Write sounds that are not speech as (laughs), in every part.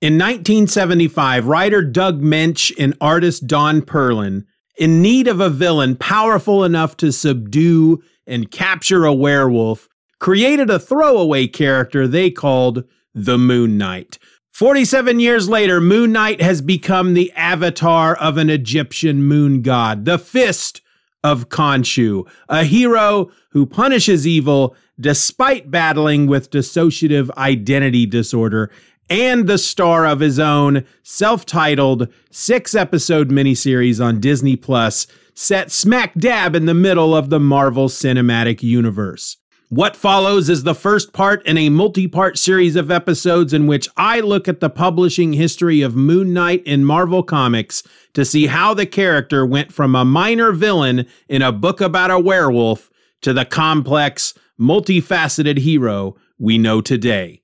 In 1975, writer Doug Moench and artist Don Perlin, in need of a villain powerful enough to subdue and capture a werewolf, created a throwaway character they called the Moon Knight. 47 years later, Moon Knight has become the avatar of an Egyptian moon god, the Fist of Khonshu, a hero who punishes evil despite battling with dissociative identity disorder and the star of his own self-titled six-episode miniseries on Disney Plus set smack dab in the middle of the Marvel Cinematic Universe. What follows is the first part in a multi part series of episodes in which I look at the publishing history of Moon Knight in Marvel Comics to see how the character went from a minor villain in a book about a werewolf to the complex, multifaceted hero we know today.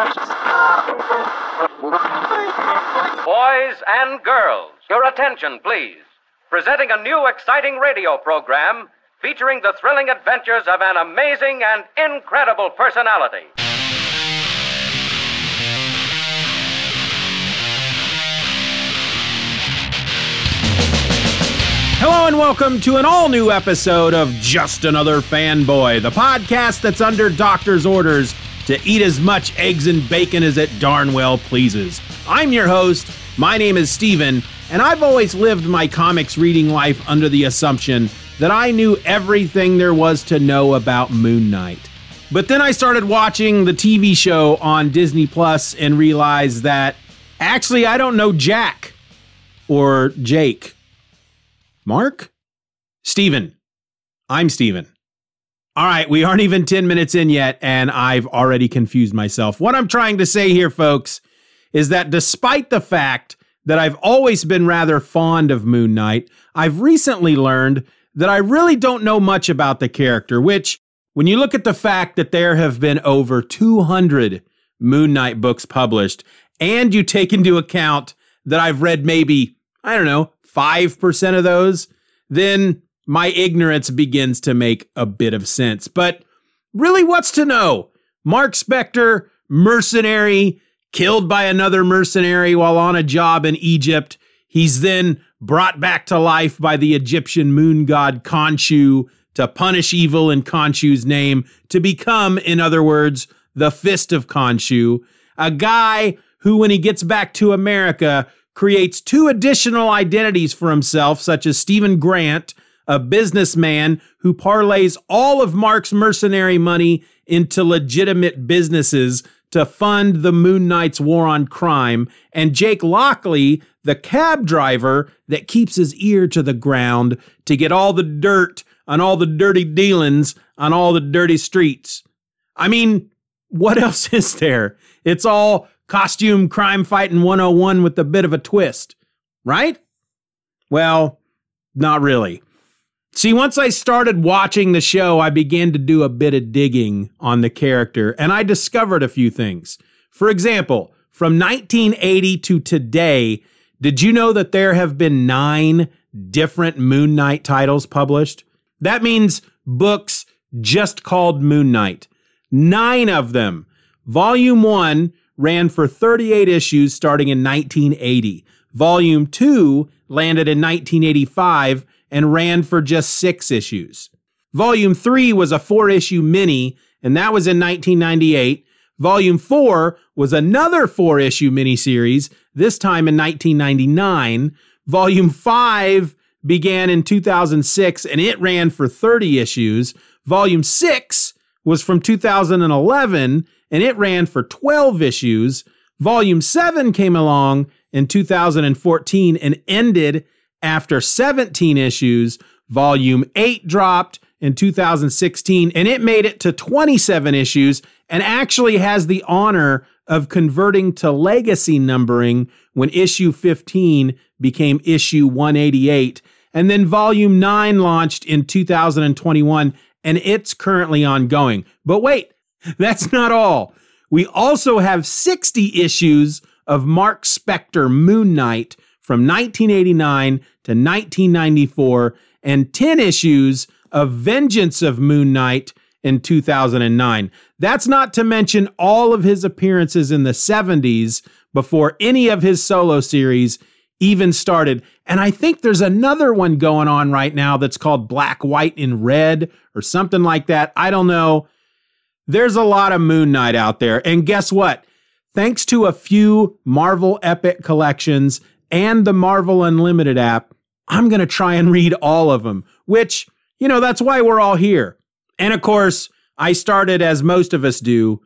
Boys and girls, your attention, please. Presenting a new exciting radio program featuring the thrilling adventures of an amazing and incredible personality. Hello and welcome to an all new episode of Just Another Fanboy, the podcast that's under doctor's orders to eat as much eggs and bacon as it darn well pleases. I'm your host. My name is Steven, and I've always lived my comics reading life under the assumption that I knew everything there was to know about Moon Knight. But then I started watching the TV show on Disney Plus and realized that actually I don't know Jack or Jake. Mark? Steven. I'm Steven. All right, we aren't even 10 minutes in yet, and I've already confused myself. What I'm trying to say here, folks, is that despite the fact that I've always been rather fond of Moon Knight, I've recently learned that I really don't know much about the character, which, when you look at the fact that there have been over 200 Moon Knight books published, and you take into account that I've read maybe, I don't know, 5% of those, then my ignorance begins to make a bit of sense. But really, what's to know? Mark Spector, mercenary, killed by another mercenary while on a job in Egypt. He's then brought back to life by the Egyptian moon god Khonshu to punish evil in Khonshu's name, to become, in other words, the Fist of Khonshu, a guy who, when he gets back to America, creates two additional identities for himself, such as Stephen Grant, a businessman who parlays all of Mark's mercenary money into legitimate businesses to fund the Moon Knight's war on crime, and Jake Lockley, the cab driver that keeps his ear to the ground to get all the dirt on all the dirty dealings on all the dirty streets. I mean, what (laughs) else is there? It's all costume crime fighting 101 with a bit of a twist, right? Well, not really. See, once I started watching the show, I began to do a bit of digging on the character and I discovered a few things. For example, from 1980 to today, did you know that there have been nine different Moon Knight titles published? That means books just called Moon Knight. Nine of them. Volume 1 ran for 38 issues starting in 1980. Volume 2 landed in 1985 and ran for just six issues. Volume 3 was a four issue mini, and that was in 1998. Volume 4 was another four issue miniseries, this time in 1999. Volume 5 began in 2006 and it ran for 30 issues. Volume 6 was from 2011 and it ran for 12 issues. Volume 7 came along in 2014 and ended after 17 issues. Volume 8 dropped in 2016 and it made it to 27 issues and actually has the honor of converting to legacy numbering when issue 15 became issue 188. And then volume 9 launched in 2021 and it's currently ongoing. But wait, (laughs) that's not all. We also have 60 issues of Mark Spector Moon Knight from 1989 to 1994 and 10 issues of Vengeance of Moon Knight in 2009. That's not to mention all of his appearances in the 70s before any of his solo series even started. And I think there's another one going on right now that's called Black, White, and Red or something like that. I don't know. There's a lot of Moon Knight out there. And guess what? Thanks to a few Marvel Epic collections and the Marvel Unlimited app, I'm going to try and read all of them, which, you know, that's why we're all here. And of course, I started as most of us do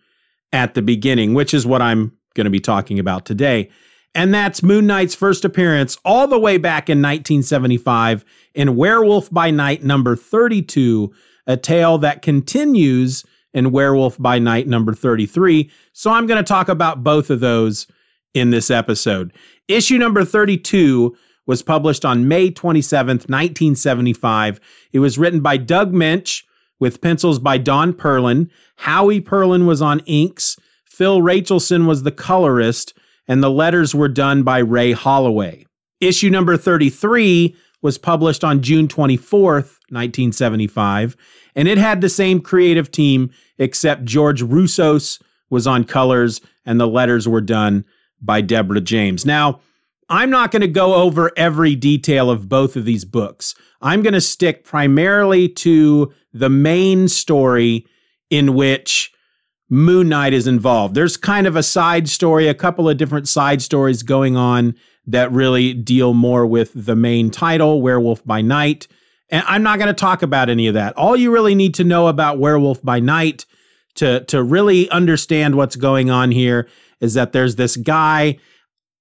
at the beginning, which is what I'm going to be talking about today. And that's Moon Knight's first appearance all the way back in 1975 in Werewolf by Night number 32, a tale that continues in Werewolf by Night number 33. So I'm going to talk about both of those in this episode. Issue number 32 was published on May 27th, 1975. It was written by Doug Moench with pencils by Don Perlin. Howie Perlin was on inks. Phil Rachelson was the colorist, and the letters were done by Ray Holloway. Issue number 33 was published on June 24th, 1975, and it had the same creative team, except George Roussos was on colors, and the letters were done by Deborah James. Now, I'm not going to go over every detail of both of these books. I'm going to stick primarily to the main story in which Moon Knight is involved. There's kind of a side story, a couple of different side stories going on that really deal more with the main title, Werewolf by Night. And I'm not going to talk about any of that. All you really need to know about Werewolf by Night to, to really understand what's going on here is that there's this guy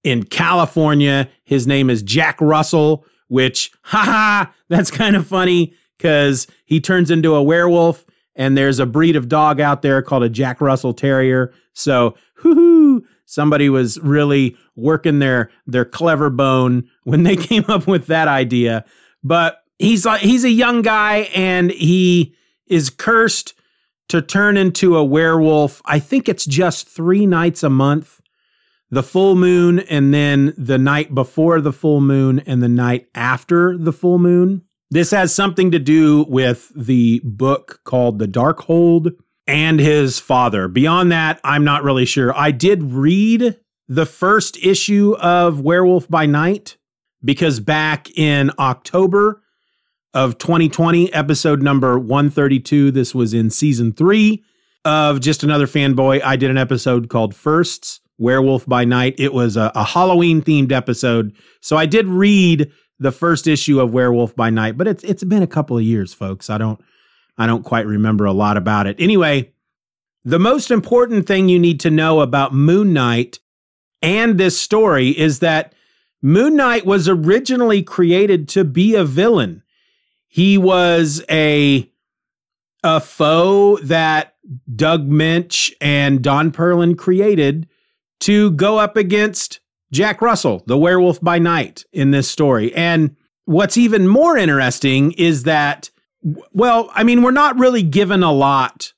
in California. His name is Jack Russell, which, (laughs) haha, that's kind of funny because he turns into a werewolf and there's a breed of dog out there called a Jack Russell Terrier. So, hoo somebody was really working their their clever bone when they (laughs) came up with that idea. But he's like he's a young guy and he is cursed to turn into a werewolf. I think it's just 3 nights a month. The full moon and then the night before the full moon and the night after the full moon. This has something to do with the book called The Darkhold and his father. Beyond that, I'm not really sure. I did read the first issue of Werewolf by Night because back in October of 2020, episode number 132, this was in season three of Just Another Fanboy, I did an episode called Firsts Werewolf by Night. It was a, a Halloween themed episode. So I did read the first issue of Werewolf by Night, but it's it's been a couple of years, folks. I don't I don't quite remember a lot about it. Anyway, the most important thing you need to know about Moon Knight and this story is that Moon Knight was originally created to be a villain. He was a a foe that Doug Moench and Don Perlin created to go up against Jack Russell, the werewolf by night in this story. And what's even more interesting is that, well, I mean, we're not really given a lot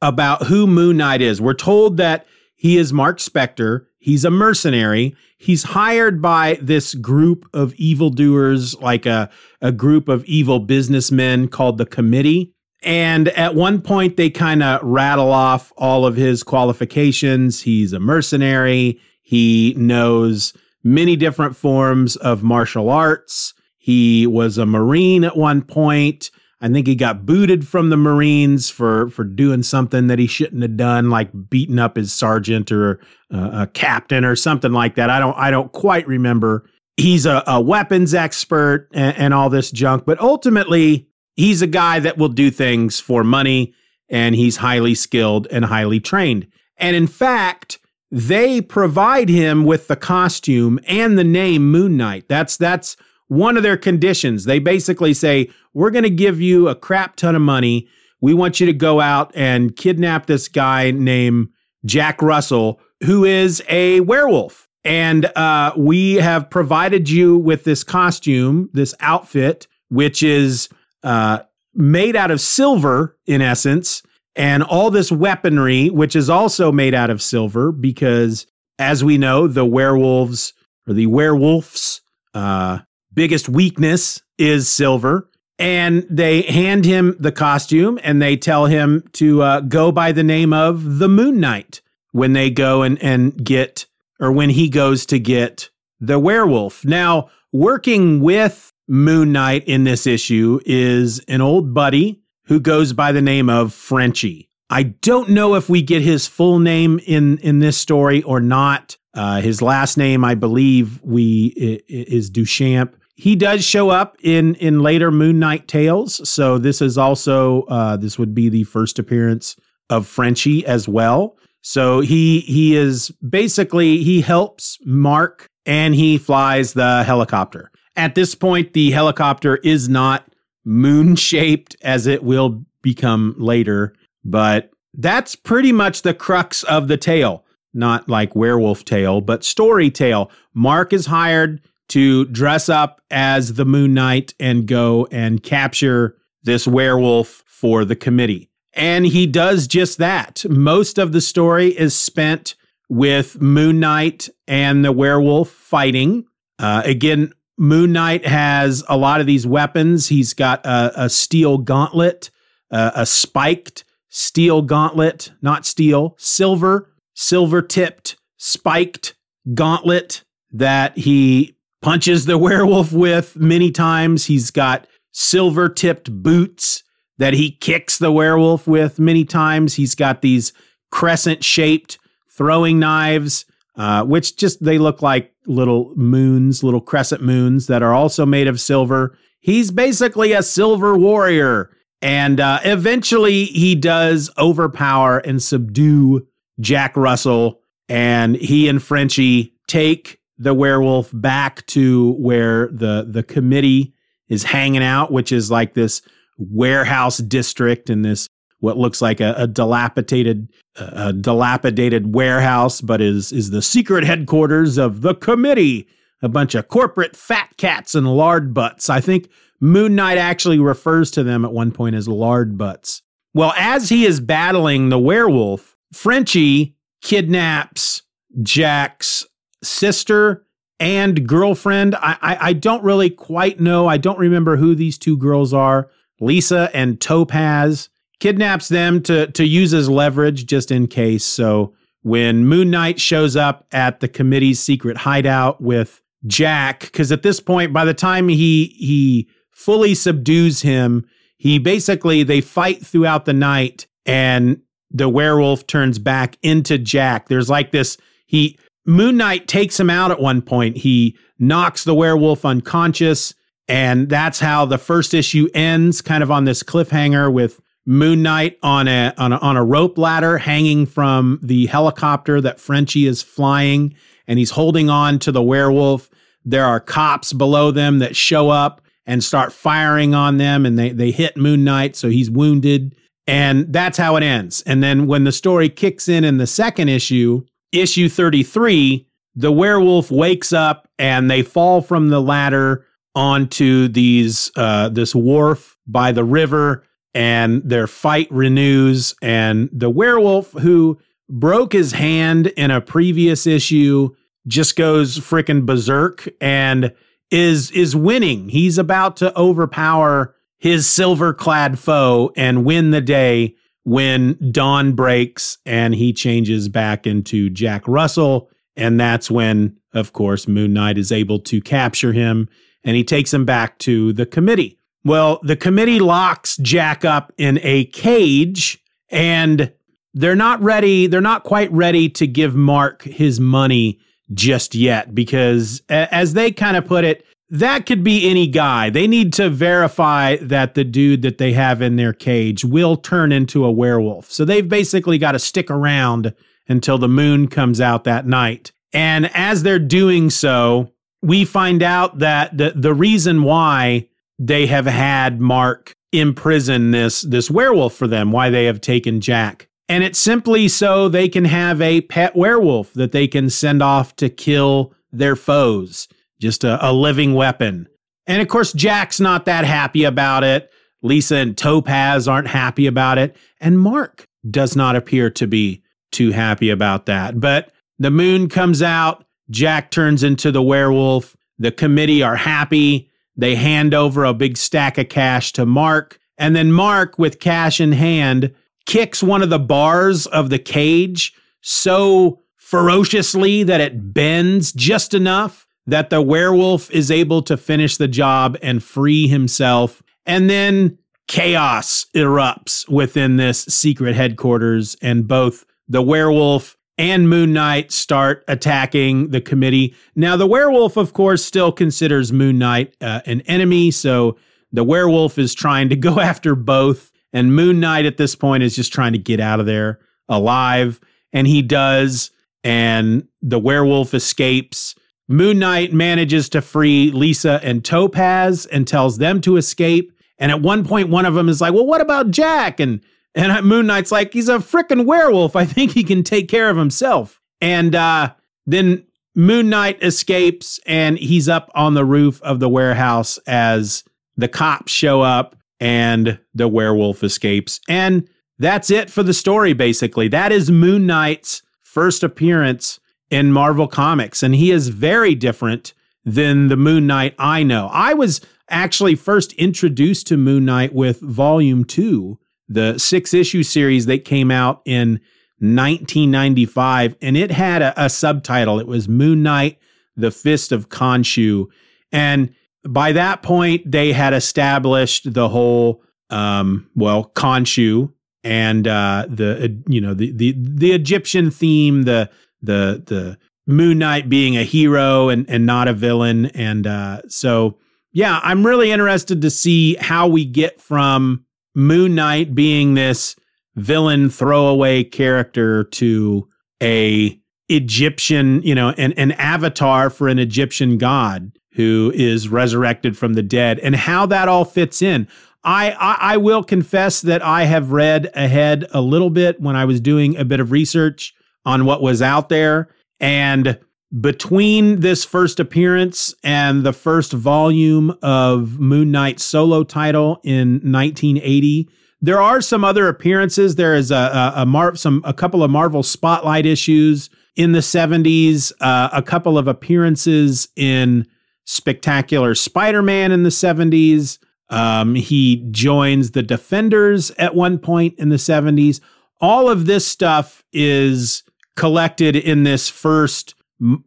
about who Moon Knight is. We're told that he is Mark Spector. He's a mercenary. He's hired by this group of evildoers, like a, a group of evil businessmen called the Committee. And at one point, they kind of rattle off all of his qualifications. He's a mercenary. He knows many different forms of martial arts. He was a Marine at one point. I think he got booted from the Marines for for doing something that he shouldn't have done, like beating up his sergeant or uh, a captain or something like that. I don't I don't quite remember. He's a, a weapons expert and, and all this junk, but ultimately he's a guy that will do things for money, and he's highly skilled and highly trained. And in fact, they provide him with the costume and the name Moon Knight. That's that's one of their conditions. They basically say, "We're going to give you a crap ton of money. We want you to go out and kidnap this guy named Jack Russell, who is a werewolf." And uh, we have provided you with this costume, this outfit, which is uh, made out of silver in essence, and all this weaponry, which is also made out of silver, because as we know, the werewolves or the werewolves' uh, biggest weakness is silver. and they hand him the costume and they tell him to uh, go by the name of the Moon Knight when they go and, and get, or when he goes to get the werewolf. Now, working with Moon Knight in this issue is an old buddy who goes by the name of Frenchie. I don't know if we get his full name in in this story or not. Uh, his last name, I believe, we is Duchamp. He does show up in in later Moon Knight tales, so this is also uh, this would be the first appearance of Frenchie as well. So he he is basically he helps Mark and he flies the helicopter. At this point, the helicopter is not moon shaped as it will become later, but that's pretty much the crux of the tale. Not like werewolf tale, but story tale. Mark is hired to dress up as the Moon Knight and go and capture this werewolf for the committee. And he does just that. Most of the story is spent with Moon Knight and the werewolf fighting. Uh, again, Moon Knight has a lot of these weapons. He's got a, a steel gauntlet, uh, a spiked steel gauntlet, not steel, silver, silver tipped, spiked gauntlet that he punches the (laughs) werewolf with many times. He's got silver tipped boots that he kicks the werewolf with many times. He's got these crescent shaped throwing knives uh, which just they look like little moons, little crescent moons that are also made of silver. He's basically a silver warrior. And uh, eventually he does overpower and subdue Jack Russell. And he and Frenchie take the werewolf back to where the, the committee is hanging out, which is like this warehouse district in this what looks like a, a dilapidated a dilapidated warehouse, but is is the secret headquarters of the committee. A bunch of corporate fat cats and lard butts. I think Moon Knight actually refers to them at one point as lard butts. Well, as he is battling the werewolf, Frenchie kidnaps Jack's sister and girlfriend. I, I, I don't really quite know. I don't remember who these two girls are. Lisa and Topaz kidnaps them to to use as leverage just in case. So when Moon Knight shows up at the committee's secret hideout with Jack, because at this point, by the time he he fully subdues him, he basically they fight throughout the night, and the werewolf turns back into Jack. There's like this he Moon Knight takes him out at one point. He knocks the werewolf unconscious, and that's how the first issue ends, kind of on this cliffhanger with Moon Knight on a, on a on a rope ladder hanging from the helicopter that Frenchie is flying, and he's holding on to the werewolf. There are cops below them that show up and start firing on them, and they they hit Moon Knight, so he's wounded, and that's how it ends. And then when the story kicks in in the second issue, issue thirty three, the werewolf wakes up and they fall from the ladder onto these uh, this wharf by the river and their fight renews. And the werewolf who broke his hand in a previous issue just goes freaking berserk and is is winning. He's about to overpower his silver clad foe and win the day when dawn breaks and he changes back into Jack Russell. And that's when, of course, Moon Knight is able to capture him and he takes him back to the committee. Well, the committee locks Jack up in a cage and they're not ready. They're not quite ready to give Mark his money just yet because, as they kind of put it, that could be any guy. They need to verify that the dude that they have in their cage will turn into a werewolf. So they've basically got to stick around until the moon comes out that night. And as they're doing so, we find out that the, the reason why they have had Mark imprison this this werewolf for them, why they have taken Jack. And it's simply so they can have a pet werewolf that they can send off to kill their foes, just a, a living weapon. And of course, Jack's not that happy about it. Lisa and Topaz aren't happy about it. And Mark does not appear to be too happy about that. But the moon comes out, Jack turns into the werewolf. The committee are happy they hand over a big stack of cash to Mark. And then Mark, with cash in hand, kicks one of the bars of the cage so ferociously that it bends just enough that the werewolf is able to finish the job and free himself. And then chaos erupts within this secret headquarters, and both the werewolf and Moon Knight start attacking the committee. Now, the werewolf, of course, still considers Moon Knight uh, an enemy, so the werewolf is trying to go (laughs) after both, and Moon Knight at this point is just trying to get out of there alive, and he does, and the werewolf escapes. Moon Knight manages to free Lisa and Topaz and tells them to escape. And at one point, one of them is like, Well, what about Jack? And and (laughs) Moon Knight's like, he's a freaking werewolf. I think he can take care of himself. And uh, then Moon Knight escapes and he's up on the roof of the warehouse as the cops show up and the werewolf escapes. And that's it for the story, basically. That is Moon Knight's first appearance in Marvel Comics. And he is very different than the Moon Knight I know. I was actually first introduced to Moon Knight with Volume 2 the six issue series that came out in 1995, and it had a, a subtitle. It was Moon Knight, The Fist of Khonshu. And by that point, they had established the whole, um, well, Khonshu and uh, the uh, you know the the the Egyptian theme, the the the Moon Knight being a hero and and not a villain, and uh, so yeah, I'm really interested to see how we get from Moon Knight being this villain throwaway character to a Egyptian, you know, an, an avatar for an Egyptian god who is resurrected from the dead and how that all fits in. I, I, I will confess that I have read ahead a little bit when I was doing a bit of research on what was out there. And between this first appearance and the first volume of Moon Knight solo title in 1980, there are some other appearances. There is a, a, a Mar- some a couple of Marvel Spotlight issues in the 70s, uh, a couple of appearances in Spectacular Spider-Man in the 70s. Um, he joins the Defenders at one point in the 70s. All of this stuff is collected in this first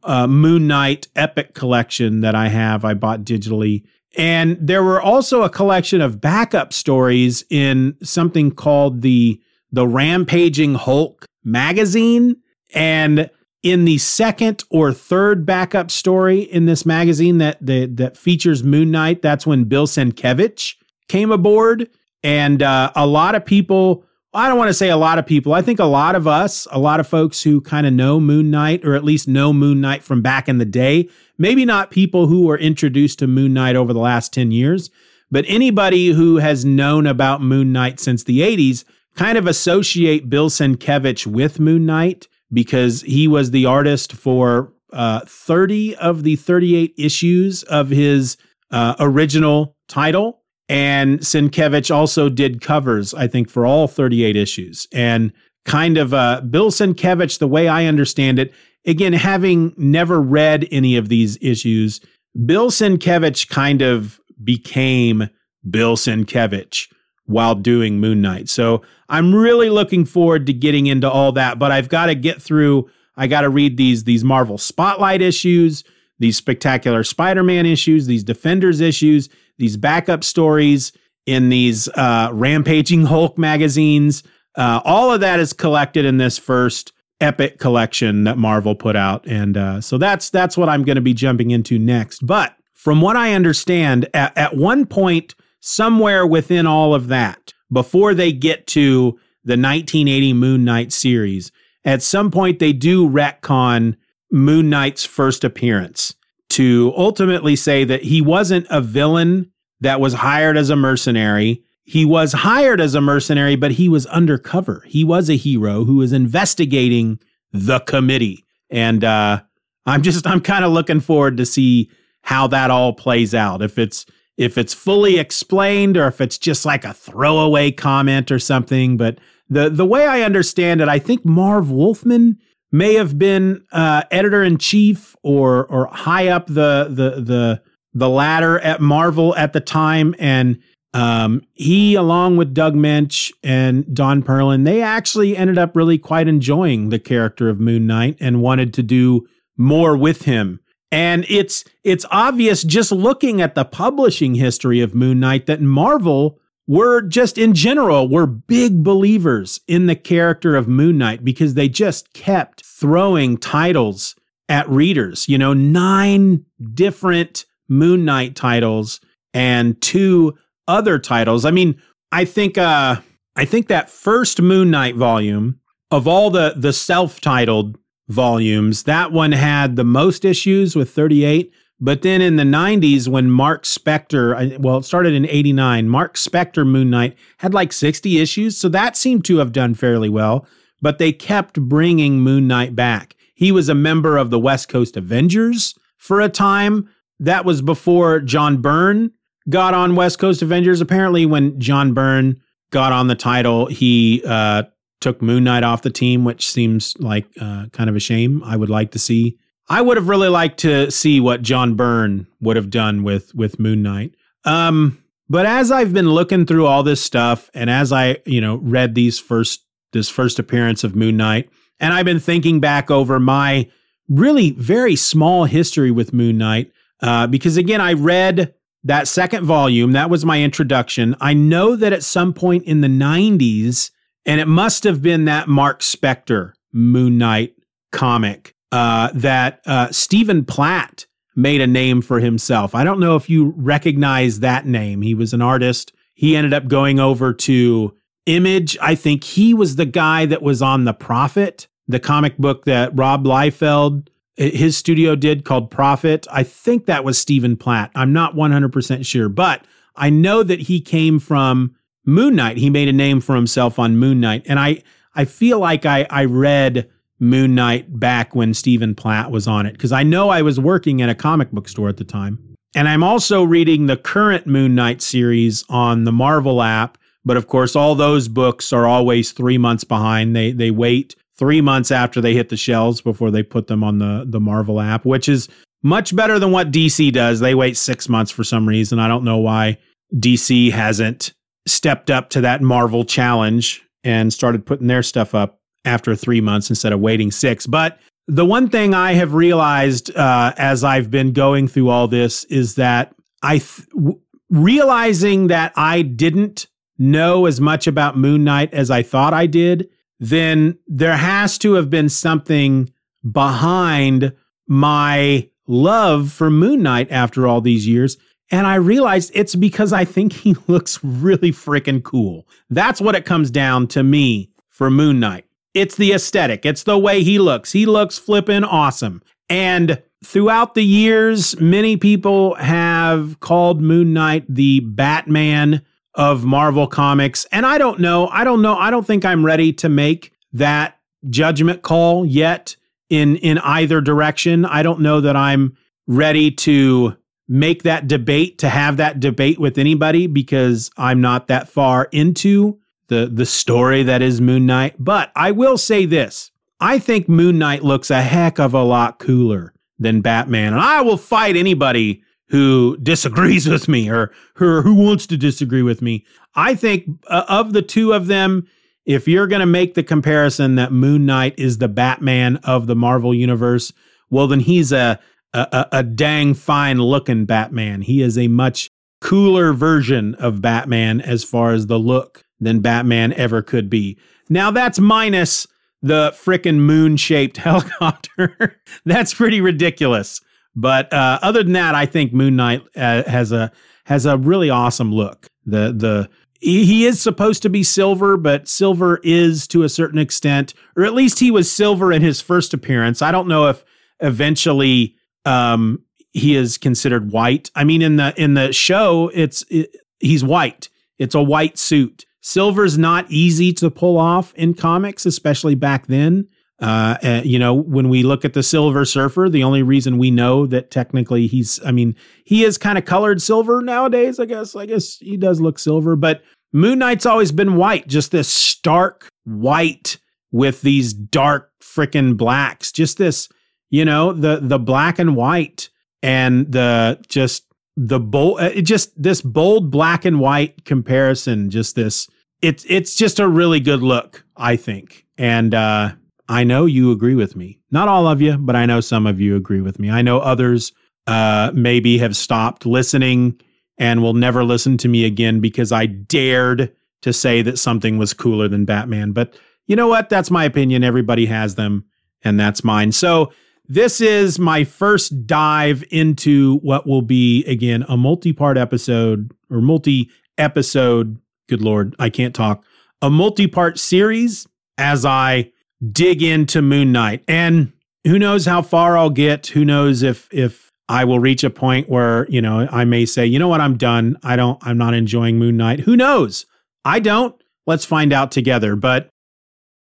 uh, Moon Knight Epic collection that I have. I bought digitally. And there were also a collection of backup stories in something called the the Rampaging Hulk magazine. And in the second or third backup story in this magazine that that, that features Moon Knight, that's when Bill Sienkiewicz came aboard. And uh, a lot of people I don't want to say a lot of people. I think a lot of us, a lot of folks who kind of know Moon Knight or at least know Moon Knight from back in the day, maybe not people who were introduced to Moon Knight over the last 10 years, but anybody who has known about Moon Knight since the 80s kind of associate Bill Sienkiewicz with Moon Knight because he was the artist for uh, 30 of the 38 issues of his uh, original title. And Sienkiewicz also did covers, I think, for all 38 issues. And kind of uh, Bill Sienkiewicz, the way I understand it, again, having never read any of these issues, Bill Sienkiewicz kind of became Bill Sienkiewicz while doing Moon Knight. So I'm really looking forward to getting into all that, but I've got to get through. I got to read these these Marvel Spotlight issues, these spectacular Spider-Man issues, these Defenders issues, these backup stories in these uh, rampaging Hulk magazines. Uh, all of that is collected in this first epic collection that Marvel put out, and uh, so that's that's what I'm going to be jumping into next. But from what I understand, at, at one point, somewhere within all of that, before they get to the 1980 Moon Knight series, at some point they do retcon Moon Knight's first appearance to ultimately say that he wasn't a villain that was hired as a mercenary. He was hired as a mercenary, but he was undercover. He was a hero who was investigating the committee. And uh, I'm just I'm kind of looking forward to see how that all plays out. If it's if it's fully explained or if it's just like a throwaway comment or something. But the the way I understand it, I think Marv Wolfman may have been uh, editor in chief or or high up the the the the ladder at Marvel at the time. And um, he, along with Doug Moench and Don Perlin, they actually ended up really quite enjoying the character of Moon Knight and wanted to do more with him. And it's it's obvious just looking at the publishing history of Moon Knight that Marvel were just in general were big believers in the character of Moon Knight because they just kept throwing titles at readers. You know, nine different Moon Knight titles and two other titles. I mean, I think uh I think that first Moon Knight volume of all the the self-titled volumes, that one had the most issues with 38. But then in the 90s, when Mark Spector, well, it started in 89, Mark Spector Moon Knight had like 60 issues. So that seemed to have done fairly well. But they kept bringing Moon Knight back. He was a member of the West Coast Avengers for a time. That was before John Byrne got on West Coast Avengers. Apparently, when John Byrne got on the title, he uh, took Moon Knight off the team, which seems like uh, kind of a shame. I would like to see. I would have really liked to see what John Byrne would have done with with Moon Knight. Um, but as I've been looking through all this stuff, and as I you know read these first this first appearance of Moon Knight, and I've been thinking back over my really very small history with Moon Knight, uh, because again, I read that second volume. That was my introduction. I know that at some point in the '90s and it must have been that Mark Spector Moon Knight comic uh, that uh, Stephen Platt made a name for himself. I don't know if you recognize that name. He was an artist. He ended up going over to Image. I think he was the guy that was on The Prophet, the comic book that Rob Liefeld, his studio did called Prophet. I think that was Stephen Platt. I'm not 100% sure, but I know that he came from Moon Knight. He made a name for himself on Moon Knight. And I, I feel like I, I read Moon Knight back when Stephen Platt was on it because I know I was working at a comic book store at the time. And I'm also reading the current Moon Knight series on the Marvel app. But of course, all those books are always three months behind. They they wait three months after they hit the shelves before they put them on the the Marvel app, which is much better than what DC does. They wait six months for some reason. I don't know why DC hasn't stepped up to that Marvel challenge and started putting their stuff up after three months instead of waiting six. But the one thing I have realized uh, as I've been going through all this is that I th- w- realizing that I didn't know as much about Moon Knight as I thought I did, then there has to have been something behind my love for Moon Knight after all these years. And I realized it's because I think he (laughs) looks really freaking cool. That's what it comes down to me for Moon Knight. It's the aesthetic, it's the way he looks. He looks flippin' awesome. And throughout the years, many people have called Moon Knight the Batman of Marvel Comics. And I don't know. I don't know. I don't think I'm ready to make that judgment call yet in in either direction. I don't know that I'm ready to make that debate to have that debate with anybody because I'm not that far into the the story that is Moon Knight. But I will say this. I think Moon Knight looks a heck of a lot cooler than Batman. And I will fight anybody who disagrees (laughs) with me or who, who wants to disagree with me. I think uh, of the two of them, if you're going to make the comparison that Moon Knight is the Batman of the Marvel universe, well, then he's a a, a, dang fine looking Batman. He is a much cooler version of Batman as far as the look than Batman ever could be. Now that's minus the frickin' moon shaped (laughs) helicopter. that's pretty ridiculous. But uh, other than that, I think Moon Knight uh, has a has a really awesome look. The the he is supposed to be silver, but silver is to a certain extent, or at least he was silver in his first appearance. I don't know if eventually um, he is considered white. I mean, in the in the show, it's it, he's white. It's a white suit. Silver's not easy to pull off in comics, especially back then. Uh, uh, you know, when we look at the Silver Surfer, the only reason we know that technically he's, I mean, he is kind of colored silver nowadays. I guess, I guess he does look silver, but Moon Knight's always been white, just this stark white with these dark freaking blacks, just this you know the the black and white and the just the bold, uh, it just this bold black and white comparison, just this, it's it's just a really good look, I think, and uh, I know you agree with me. Not all of you, but I know some of you agree with me. I know others uh, maybe have stopped listening and will never listen to me again because I dared to say that something was cooler than Batman. But you know what? That's my opinion. Everybody has them, and that's mine. So this is my first dive into what will be, again, a multi part episode or multi episode. Good Lord, I can't talk. A multi part series as I dig into Moon Knight. And who knows how far I'll get? Who knows if, if, I will reach a point where, you know, I may say, you know what, I'm done. I don't, I'm not enjoying Moon Knight. Who knows? I don't. Let's find out together. But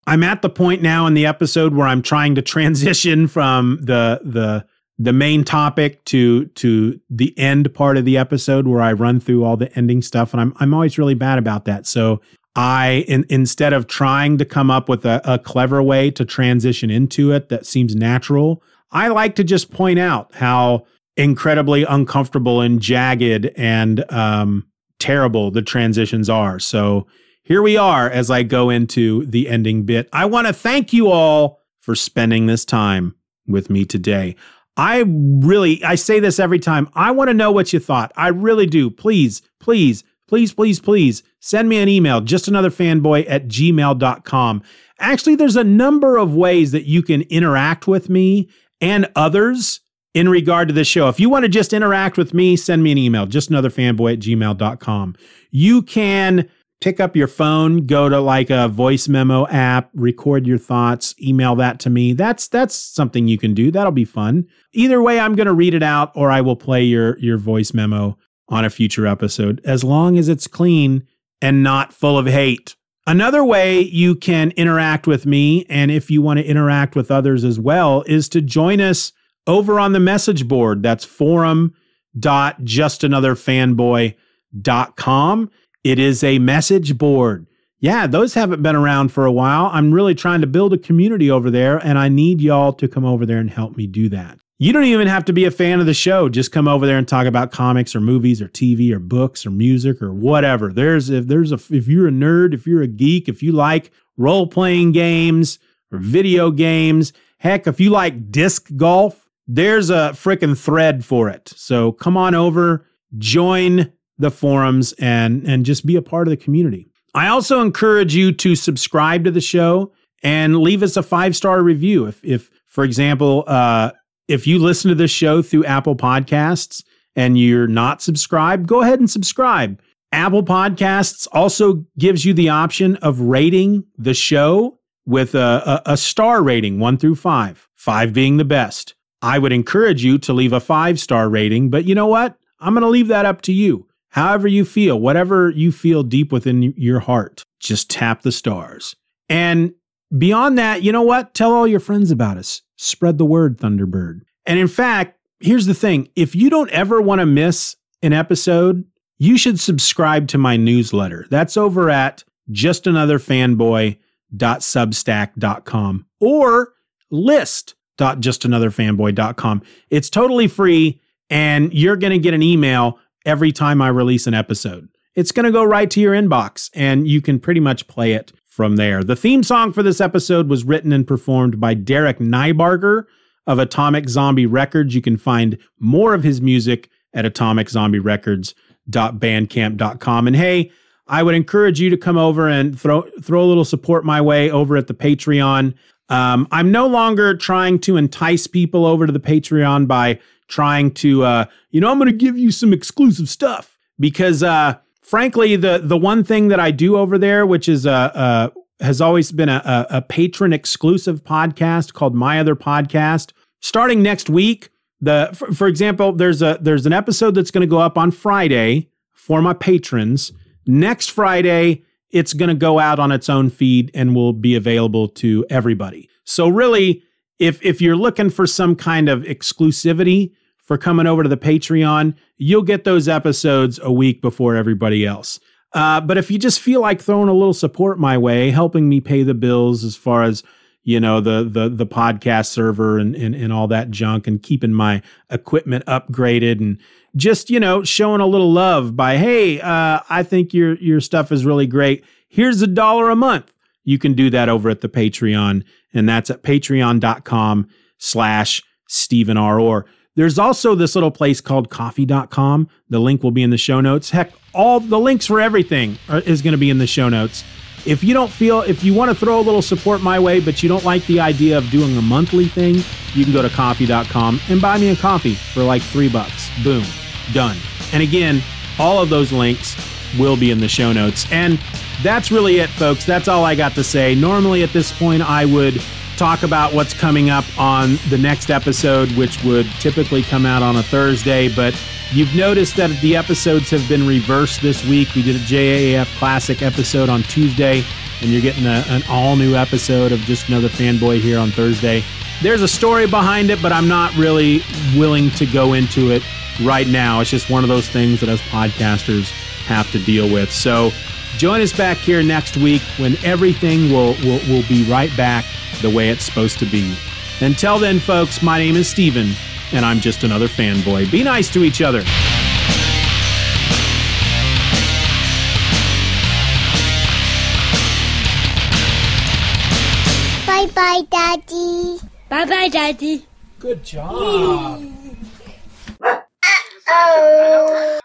I'm at the point now in the episode where I'm trying to (laughs) transition from the the the main topic to to the end part of the episode where I run through all the ending stuff and I'm I'm always really bad about that. So I in, instead of trying to come up with a, a clever way to transition into it that seems natural, I like to just point out how incredibly uncomfortable and jagged and um, terrible the transitions are. So here we are as I go into the ending bit. I want to thank you all for spending this time with me today. I really, I say this every time. I want to know what you thought. I really do. Please, please, please, please, please send me an email, just another fanboy at gmail.com. Actually, there's a number of ways that you can interact with me and others in regard to this show. If you want to just interact with me, send me an email, just another fanboy at gmail.com. You can pick up your phone, go to like a voice memo app, record your thoughts, email that to me. That's that's something you can do. That'll be fun. Either way, I'm going to read it out or I will play your your voice memo on a future episode as long as it's clean and not full of hate. Another way you can interact with me and if you want to interact with others as well is to join us over on the message board. That's forum.justanotherfanboy.com. It is a message board. Yeah, those haven't been around for a while. I'm really trying to build a community over there, and I need y'all to come over there and help me do that. You don't even have to be a fan of the show. Just come over there and talk about comics or movies or TV or books or music or whatever. There's if there's a if you're a nerd, if you're a geek, if you like role playing games or video games, heck, if you like disc golf, there's a freaking thread for it. So come on over, join the forums and and just be a part of the community. I also encourage you to subscribe to the show and leave us a five star review. If if for example, uh, if you listen to this show through Apple Podcasts and you're not subscribed, go ahead and subscribe. Apple Podcasts also gives you the option of rating the show with a, a, a star rating, one through five, five being the best. I would encourage you to leave a five star rating, but you know what? I'm going to leave that up to you however you feel, whatever you feel deep within your heart, just tap the stars. And beyond that, you know what? Tell all your friends about us. Spread the word, Thunderbird. And in fact, here's the thing if you don't ever want to miss an episode, you should subscribe to my newsletter. That's over at justanotherfanboy.substack.com or list.justanotherfanboy.com. It's totally free, and you're going to get an email every time I release an episode. It's going to go right to your inbox, and you can pretty much play it from there. The theme song for this episode was written and performed by Derek Nybarger of Atomic Zombie Records. You can find more of his music at atomiczombierecords.bandcamp.com. And hey, I would encourage you to come over and throw throw a little support my way over at the Patreon. Um, I'm no longer trying to entice people over to the Patreon by trying to, uh, you know, I'm going to give you some exclusive stuff because, uh, frankly, the the one thing that I do over there, which is uh, uh has always been a, a, a patron exclusive podcast called My Other Podcast. Starting next week, the for, for example, there's a there's an episode that's going to go up on Friday for my patrons. Next Friday, it's going to go out on its own feed and will be available to everybody. So really, if if you're looking for some kind of exclusivity for coming over to the Patreon, you'll get those episodes a week before everybody else. Uh, but if you just feel like throwing a little support my way, helping me pay the bills as far as you know the the the podcast server and, and and all that junk and keeping my equipment upgraded and just you know showing a little love by hey uh, i think your your stuff is really great. Here's a dollar a month. You can do that over at the patreon and that's at patreon.com slash stephen r. Or there's also this little place called ko-fi.com the link will be in the show notes. Heck all the links for everything are, is going to be in the show notes. If you don't feel if you want to throw a little support my way but you don't like the idea of doing a monthly thing you can go to ko-fi.com and buy me a coffee for like three bucks. Boom. Done. And again all of those links will be in the show notes. And that's really it folks. That's all i got to say. Normally at this point i would talk about what's coming up on the next episode which would typically come out on a thursday but You've noticed that the episodes have been reversed this week. We did a JAF Classic episode on Tuesday, and you're getting a, an all new episode of Just Another Fanboy here on Thursday. There's a story behind it, but I'm not really willing to go into it right now. It's just one of those things that us podcasters have to deal with. So join us back here next week when everything will, will, will be right back the way it's supposed to be. Until then, folks, my name is Steven, and I'm just another fanboy. Be nice to each other. Bye bye, Daddy. Bye bye, Daddy. Good job. oh.